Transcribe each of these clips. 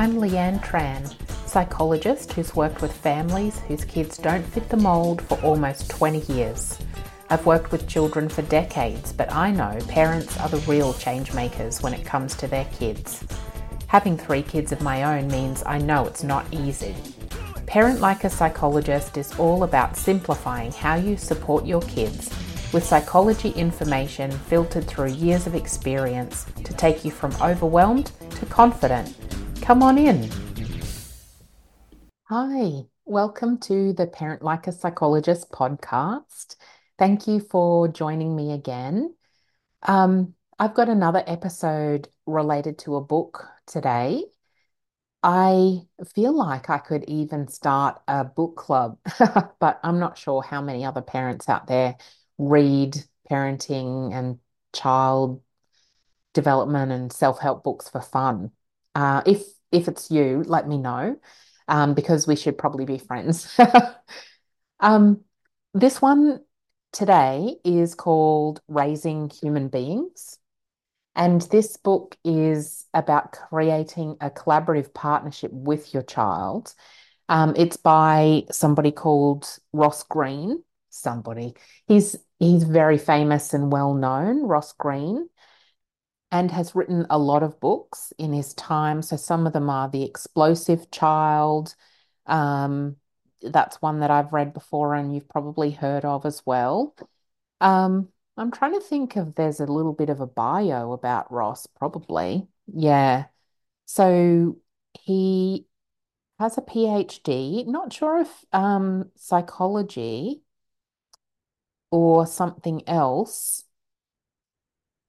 I'm Leanne Tran, psychologist who's worked with families whose kids don't fit the mould for almost 20 years. I've worked with children for decades, but I know parents are the real change makers when it comes to their kids. Having three kids of my own means I know it's not easy. Parent Like a Psychologist is all about simplifying how you support your kids with psychology information filtered through years of experience to take you from overwhelmed to confident. Come on in. Hi, welcome to the Parent Like a Psychologist podcast. Thank you for joining me again. Um, I've got another episode related to a book today. I feel like I could even start a book club, but I'm not sure how many other parents out there read parenting and child development and self-help books for fun. Uh, if if it's you, let me know, um, because we should probably be friends. um, this one today is called Raising Human Beings. And this book is about creating a collaborative partnership with your child. Um, it's by somebody called Ross Greene. Somebody. He's he's very famous and well known, Ross Greene, and has written a lot of books in his time. So some of them are The Explosive Child. Um, that's one that I've read before and you've probably heard of as well. Um, I'm trying to think if there's a little bit of a bio about Ross, probably. Yeah. So he has a PhD, not sure if um, psychology or something else.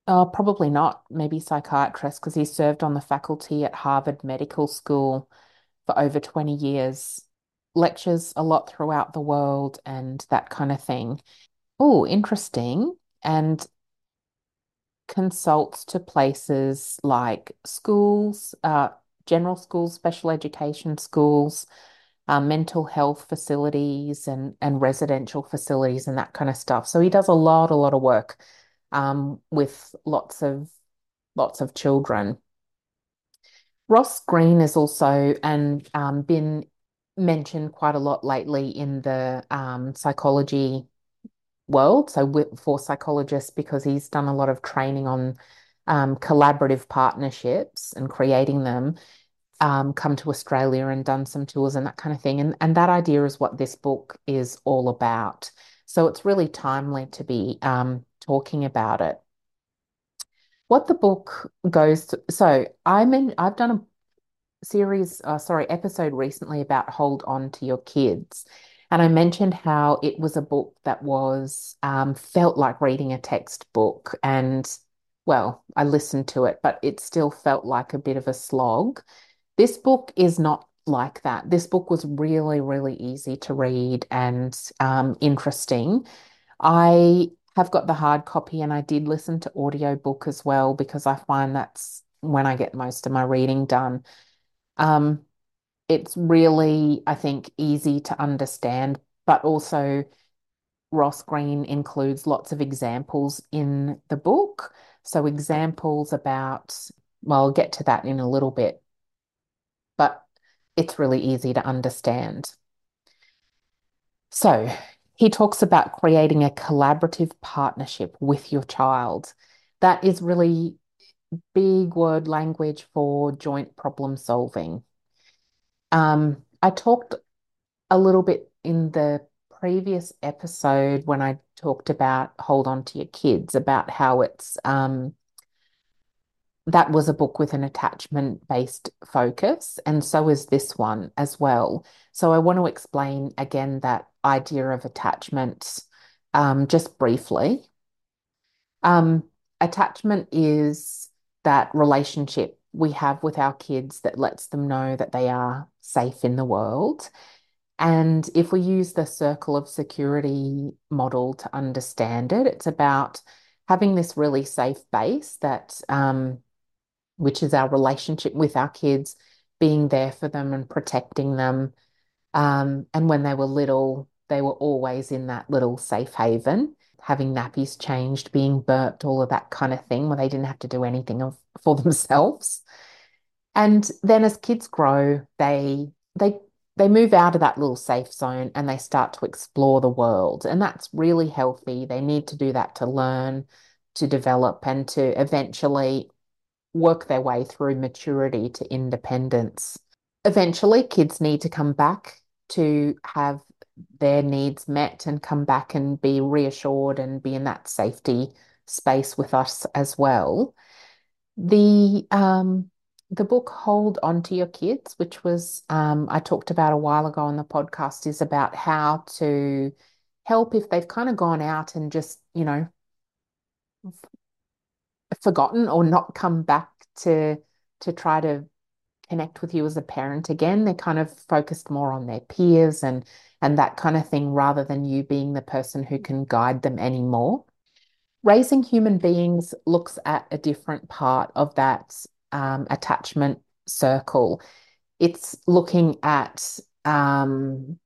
Uh, probably not, maybe psychiatrist, because he served on the faculty at Harvard Medical School for over 20 years lectures a lot throughout the world and that kind of thing. Oh, interesting. And consults to places like schools, uh, general schools, special education schools, uh, mental health facilities, and and residential facilities and that kind of stuff. So he does a lot, a lot of work um, with lots of lots of children. Ross Greene has also and um, been mentioned quite a lot lately in the um, psychology world. So for psychologists, because he's done a lot of training on um, collaborative partnerships and creating them, um, come to Australia and done some tours and that kind of thing. And, and that idea is what this book is all about. So it's really timely to be um, talking about it. What the book goes to, so I'm in, I've done a series, uh, sorry, episode recently about Hold On to Your Kids. And I mentioned how it was a book that was um, felt like reading a textbook. And well, I listened to it, but it still felt like a bit of a slog. This book is not like that. This book was really, really easy to read and um, interesting. I have got the hard copy and I did listen to audiobook as well because I find that's when I get most of my reading done. Um, it's really, I think, easy to understand, but also Ross Greene includes lots of examples in the book. So, examples about, well, I'll get to that in a little bit, but it's really easy to understand. So, he talks about creating a collaborative partnership with your child. That is really big word language for joint problem solving. Um, I talked a little bit in the previous episode when I talked about Hold On to Your Kids about how it's um, that was a book with an attachment based focus, and so is this one as well. So I want to explain again that idea of attachment um, just briefly. Um, attachment is that relationship we have with our kids that lets them know that they are safe in the world. And if we use the circle of security model to understand it, it's about having this really safe base that, um, which is our relationship with our kids, being there for them and protecting them. Um, and when they were little, they were always in that little safe haven having nappies changed, being burped, all of that kind of thing, where they didn't have to do anything of, for themselves. And then as kids grow, they they they move out of that little safe zone and they start to explore the world. And that's really healthy. They need to do that to learn, to develop, and to eventually work their way through maturity to independence. Eventually, kids need to come back to have their needs met and come back and be reassured and be in that safety space with us as well. The um, the book Hold On to Your Kids, which was um, I talked about a while ago on the podcast, is about how to help if they've kind of gone out and just, you know, forgotten or not come back to to try to connect with you as a parent again. They're kind of focused more on their peers and and that kind of thing rather than you being the person who can guide them anymore. Raising human beings looks at a different part of that um, attachment circle. It's looking at, um,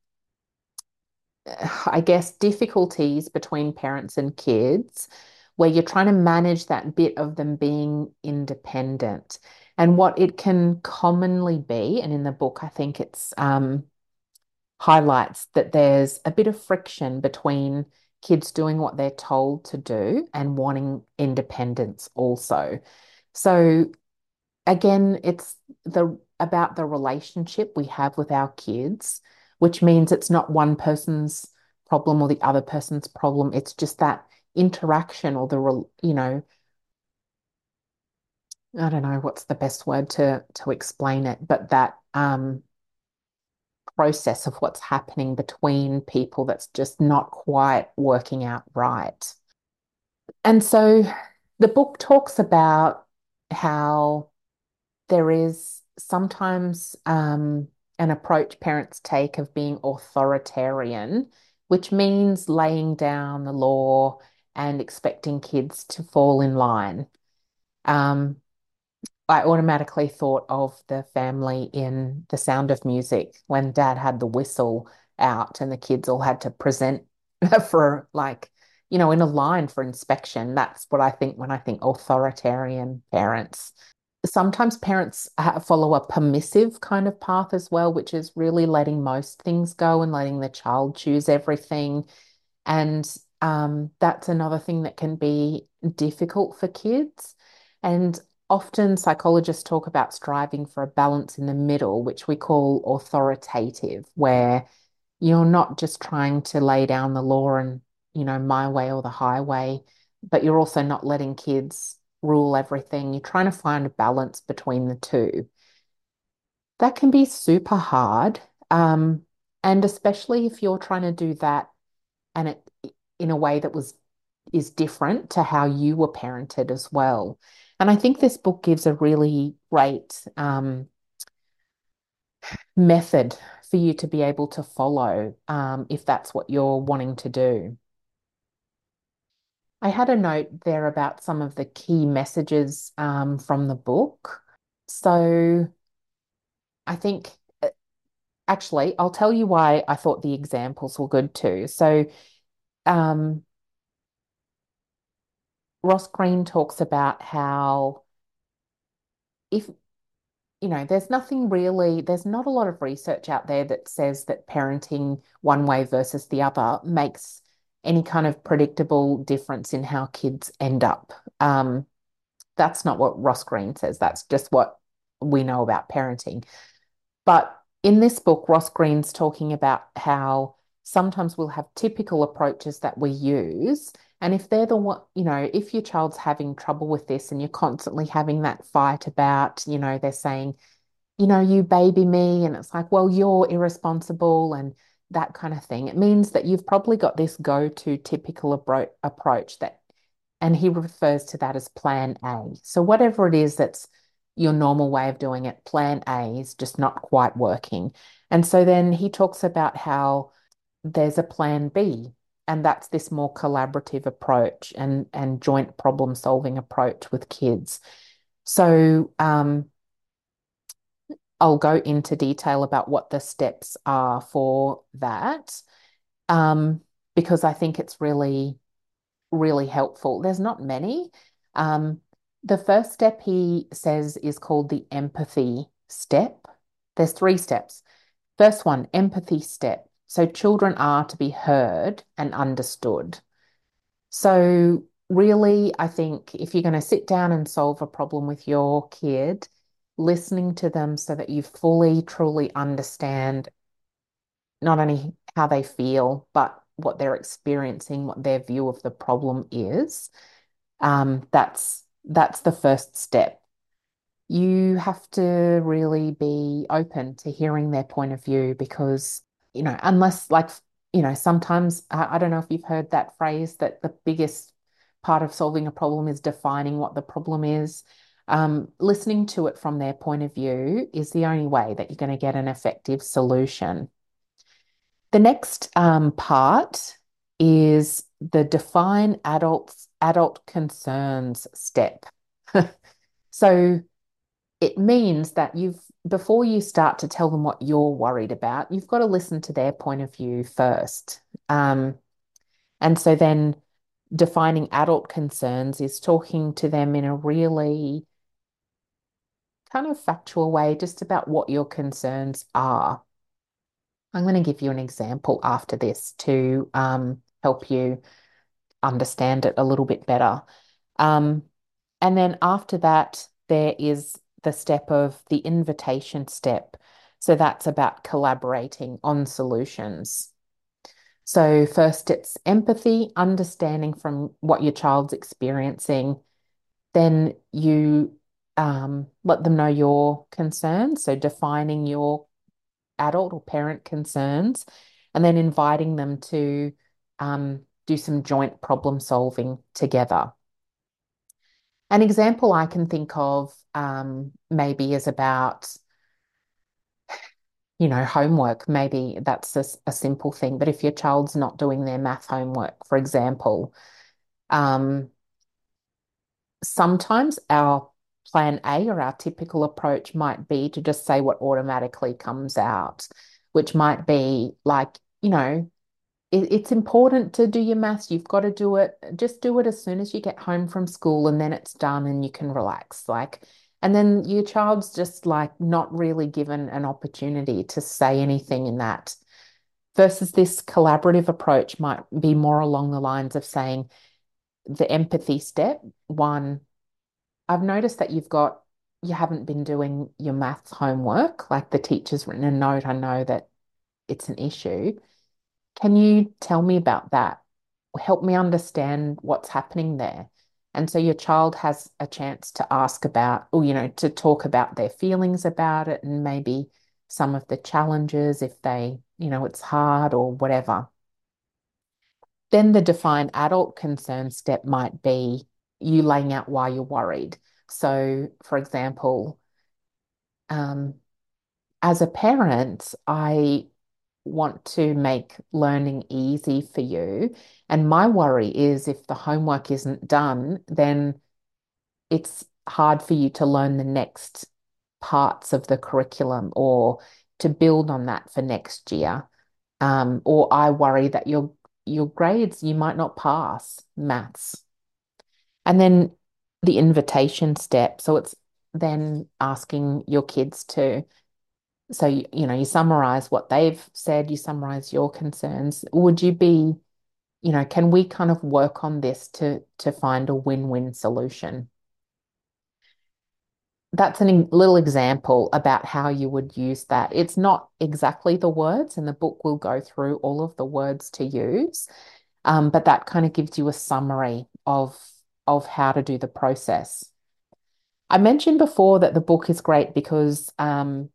I guess, difficulties between parents and kids where you're trying to manage that bit of them being independent. And what it can commonly be, and in the book, I think it's um, highlights that there's a bit of friction between kids doing what they're told to do and wanting independence also. So again, it's the about the relationship we have with our kids, which means it's not one person's problem or the other person's problem. It's just that interaction or the, you know, I don't know what's the best word to to explain it, but that um process of what's happening between people that's just not quite working out right. And so the book talks about how there is sometimes um, an approach parents take of being authoritarian, which means laying down the law and expecting kids to fall in line. Um, I automatically thought of the family in The Sound of Music when dad had the whistle out and the kids all had to present for like, you know, in a line for inspection. That's what I think when I think authoritarian parents sometimes parents follow a permissive kind of path as well, which is really letting most things go and letting the child choose everything. And um, that's another thing that can be difficult for kids. And often psychologists talk about striving for a balance in the middle, which we call authoritative, where you're not just trying to lay down the law and, you know, my way or the highway, but you're also not letting kids rule everything. You're trying to find a balance between the two. That can be super hard. Um, and especially if you're trying to do that and it in a way that was is different to how you were parented as well. And I think this book gives a really great um, method for you to be able to follow um, if that's what you're wanting to do. I had a note there about some of the key messages um, from the book. So I think uh, actually, I'll tell you why I thought the examples were good too. So um, Ross Greene talks about how if you know, there's nothing really, there's not a lot of research out there that says that parenting one way versus the other makes any kind of predictable difference in how kids end up. Um, that's not what Ross Greene says. That's just what we know about parenting. But in this book, Ross Greene's talking about how sometimes we'll have typical approaches that we use. And if they're the one, you know, if your child's having trouble with this and you're constantly having that fight about, you know, they're saying, you know, you baby me, and it's like, well, you're irresponsible and that kind of thing. It means that you've probably got this go-to typical approach that, and he refers to that as plan A. So whatever it is that's your normal way of doing it, plan A is just not quite working. And so then he talks about how there's a plan B, and that's this more collaborative approach and and joint problem solving approach with kids. So um, I'll go into detail about what the steps are for that um, because I think it's really, really helpful. There's not many, um, The first step he says is called the empathy step. There's three steps. First one, empathy step. So children are to be heard and understood. So really, I think if you're going to sit down and solve a problem with your kid, listening to them so that you fully, truly understand not only how they feel, but what they're experiencing, what their view of the problem is. Um, that's that's the first step. You have to really be open to hearing their point of view because, you know, unless like, you know, sometimes I, I don't know if you've heard that phrase that the biggest part of solving a problem is defining what the problem is. Um, listening to it from their point of view is the only way that you're going to get an effective solution. The next um, part is the define adults adult concerns step. so it means that you've before you start to tell them what you're worried about, you've got to listen to their point of view first. Um, and so then defining adult concerns is talking to them in a really kind of factual way just about what your concerns are. I'm going to give you an example after this to um, help you understand it a little bit better. Um, and then after that, there is the step of the invitation step. So that's about collaborating on solutions. So, first, it's empathy, understanding from what your child's experiencing. Then you um, let them know your concerns. So, defining your adult or parent concerns, and then inviting them to um, do some joint problem solving together. An example I can think of um, maybe is about you know, homework, maybe that's a, a, simple thing. But if your child's not doing their math homework, for example, um, sometimes our plan A or our typical approach might be to just say what automatically comes out, which might be like, you know, it, it's important to do your maths. You've got to do it. Just do it as soon as you get home from school and then it's done and you can relax. Like, and then your child's just like not really given an opportunity to say anything in that. Versus this collaborative approach might be more along the lines of saying the empathy step. One, I've noticed that you've got, you haven't been doing your maths homework. Like the teacher's written a note. I know that it's an issue. Can you tell me about that? Help me understand what's happening there. And so your child has a chance to ask about, or, you know, to talk about their feelings about it and maybe some of the challenges if they, you know, it's hard or whatever. Then the defined adult concern step might be you laying out why you're worried. So, for example, um, as a parent, I want to make learning easy for you. And my worry is if the homework isn't done, then it's hard for you to learn the next parts of the curriculum or to build on that for next year. Um, or I worry that your your grades you might not pass maths. And then the invitation step. So it's then asking your kids to so you, you know you summarize what they've said you summarize your concerns. Would you be you know can we kind of work on this to to find a win-win solution? That's a little example about how you would use that. It's not exactly the words and the book will go through all of the words to use um, but that kind of gives you a summary of of how to do the process. I mentioned before that the book is great because um,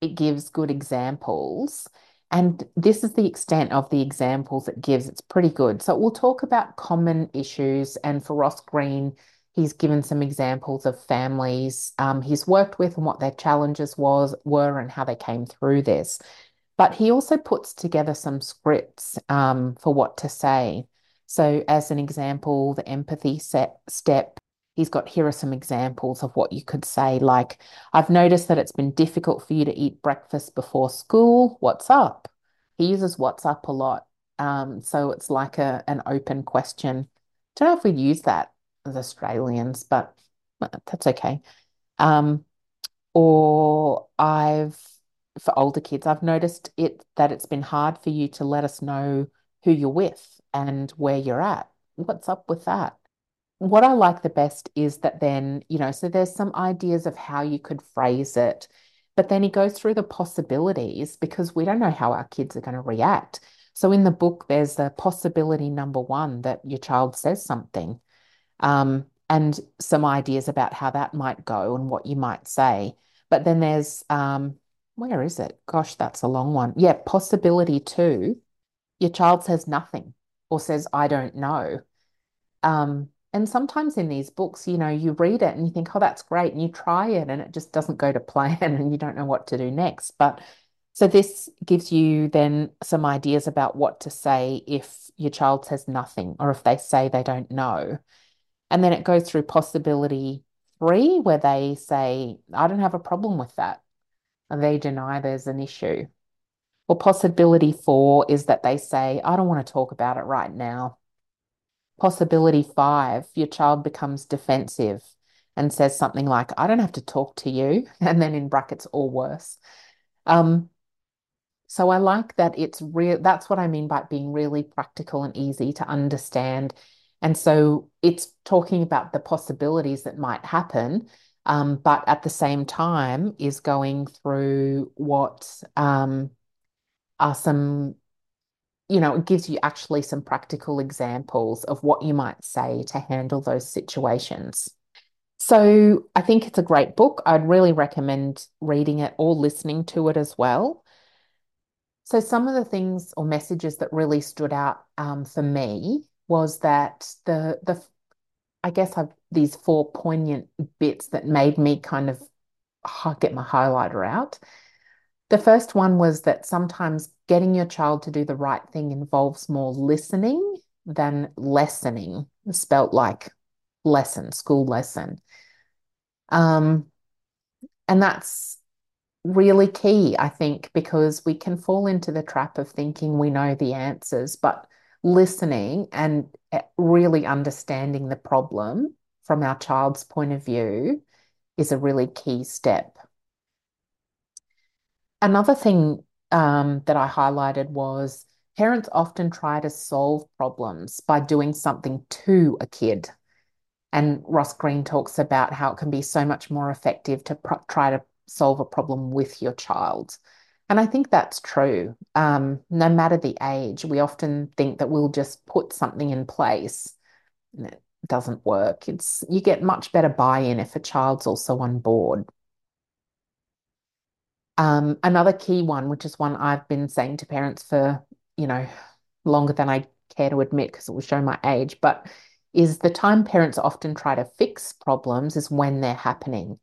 it gives good examples. And this is the extent of the examples it gives. It's pretty good. So we'll talk about common issues. And for Ross Greene, he's given some examples of families um, he's worked with and what their challenges was were and how they came through this. But he also puts together some scripts um, for what to say. So, as an example, the empathy set step he's got here are some examples of what you could say like i've noticed that it's been difficult for you to eat breakfast before school what's up he uses what's up a lot um, so it's like a an open question don't know if we'd use that as australians but that's okay. Um, or I've, for older kids, I've noticed it that it's been hard for you to let us know who you're with and where you're at. What's up with that? What I like the best is that then, you know, so there's some ideas of how you could phrase it, but then he goes through the possibilities because we don't know how our kids are going to react. So in the book, there's a possibility number one that your child says something um, and some ideas about how that might go and what you might say. But then there's, um, where is it? Gosh, that's a long one. Yeah, possibility two, your child says nothing or says, I don't know. Um, and sometimes in these books, you know, you read it and you think, oh, that's great. And you try it and it just doesn't go to plan and you don't know what to do next. But so this gives you then some ideas about what to say if your child says nothing or if they say they don't know. And then it goes through possibility three, where they say, I don't have a problem with that. And they deny there's an issue. Or possibility four is that they say, I don't want to talk about it right now. Possibility five, your child becomes defensive and says something like, I don't have to talk to you. And then in brackets, or worse. Um, so I like that it's real. That's what I mean by being really practical and easy to understand. And so it's talking about the possibilities that might happen, um, but at the same time is going through what um, are some, you know, it gives you actually some practical examples of what you might say to handle those situations. So I think it's a great book. I'd really recommend reading it or listening to it as well. So some of the things or messages that really stood out um, for me was that the the I guess I've these four poignant bits that made me kind of get my highlighter out. The first one was that sometimes getting your child to do the right thing involves more listening than lessoning, spelt like lesson, school lesson. Um, and that's really key, I think, because we can fall into the trap of thinking we know the answers, but listening and eh, really understanding the problem from our child's point of view is a really key step. Another thing um, that I highlighted was parents often try to solve problems by doing something to a kid. And Ross Greene talks about how it can be so much more effective to try to solve a problem with your child. And I think that's true. Um, no matter the age, we often think that we'll just put something in place and it doesn't work. It's you get much better buy-in if a child's also on board. Um, another key one, which is one I've been saying to parents for, you know, longer than I care to admit because it will show my age, but is the time parents often try to fix problems is when they're happening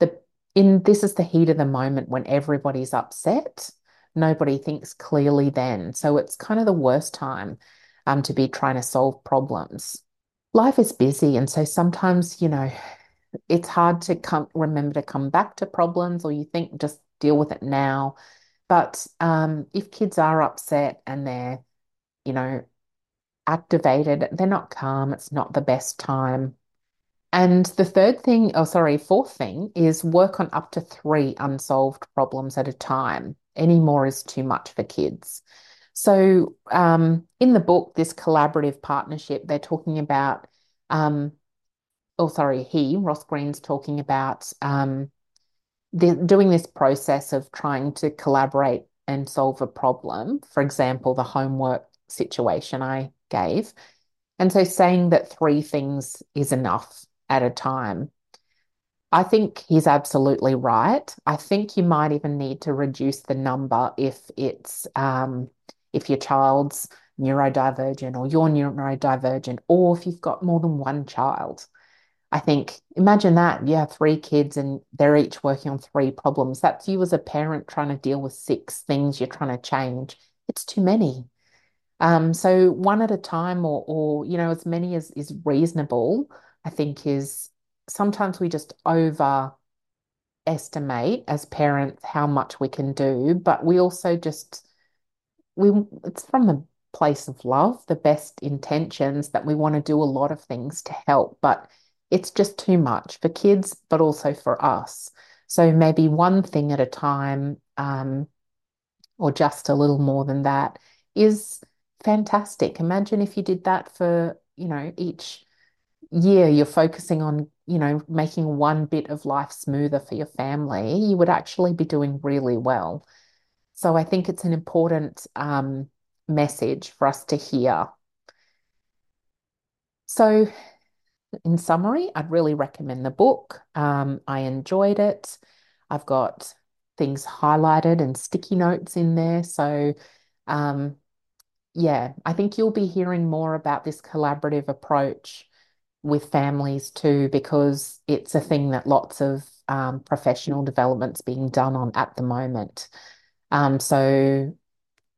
The in this is the heat of the moment when everybody's upset. Nobody thinks clearly then. So it's kind of the worst time um, to be trying to solve problems. Life is busy. And so sometimes, you know, it's hard to come remember to come back to problems or you think just deal with it now. But um, if kids are upset and they're, you know, activated, they're not calm, it's not the best time. And the third thing, oh, sorry, fourth thing is work on up to three unsolved problems at a time. Any more is too much for kids. So, um, in the book, this collaborative partnership, they're talking about, um, oh, sorry, he, Ross Greene's talking about um, the, doing this process of trying to collaborate and solve a problem. For example, the homework situation I gave. And so saying that three things is enough at a time. I think he's absolutely right. I think you might even need to reduce the number if it's um, if your child's neurodivergent or you're neurodivergent, or if you've got more than one child. I think imagine that you have three kids and they're each working on three problems. That's you as a parent trying to deal with six things you're trying to change. It's too many. Um, so one at a time, or or you know, as many as is reasonable. I think is sometimes we just overestimate as parents how much we can do, but we also just we it's from the place of love, the best intentions that we want to do a lot of things to help, but it's just too much for kids, but also for us. So maybe one thing at a time, um, or just a little more than that, is fantastic. Imagine if you did that for, you know, each year you're focusing on, you know, making one bit of life smoother for your family, you would actually be doing really well. So I think it's an important um, message for us to hear. So, in summary, I'd really recommend the book. Um, I enjoyed it. I've got things highlighted and sticky notes in there. So, um, yeah, I think you'll be hearing more about this collaborative approach with families too, because it's a thing that lots of um, professional development's being done on at the moment. Um, so,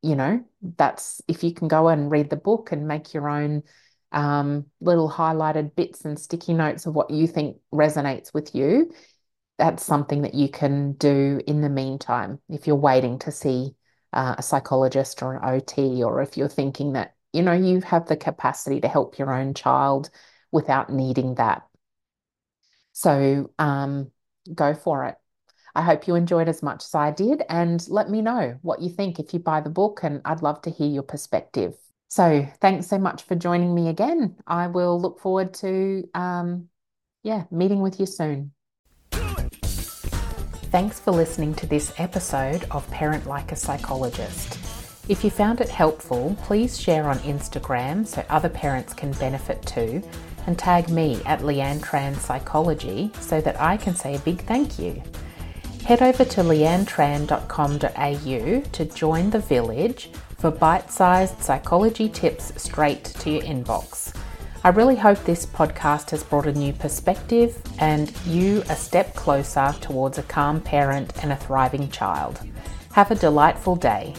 you know, that's if you can go and read the book and make your own um, little highlighted bits and sticky notes of what you think resonates with you, that's something that you can do in the meantime if you're waiting to see uh, a psychologist or an OT, or if you're thinking that, you know, you have the capacity to help your own child without needing that. So um, go for it. I hope you enjoyed as much as I did, and let me know what you think if you buy the book, and I'd love to hear your perspective. So thanks so much for joining me again. I will look forward to, um, yeah, meeting with you soon. Thanks for listening to this episode of Parent Like a Psychologist. If you found it helpful, please share on Instagram so other parents can benefit too, and tag me at Leanne Tran Psychology so that I can say a big thank you. Head over to leannetran.com.au to join the village for bite sized psychology tips straight to your inbox. I really hope this podcast has brought a new perspective and you a step closer towards a calm parent and a thriving child. Have a delightful day.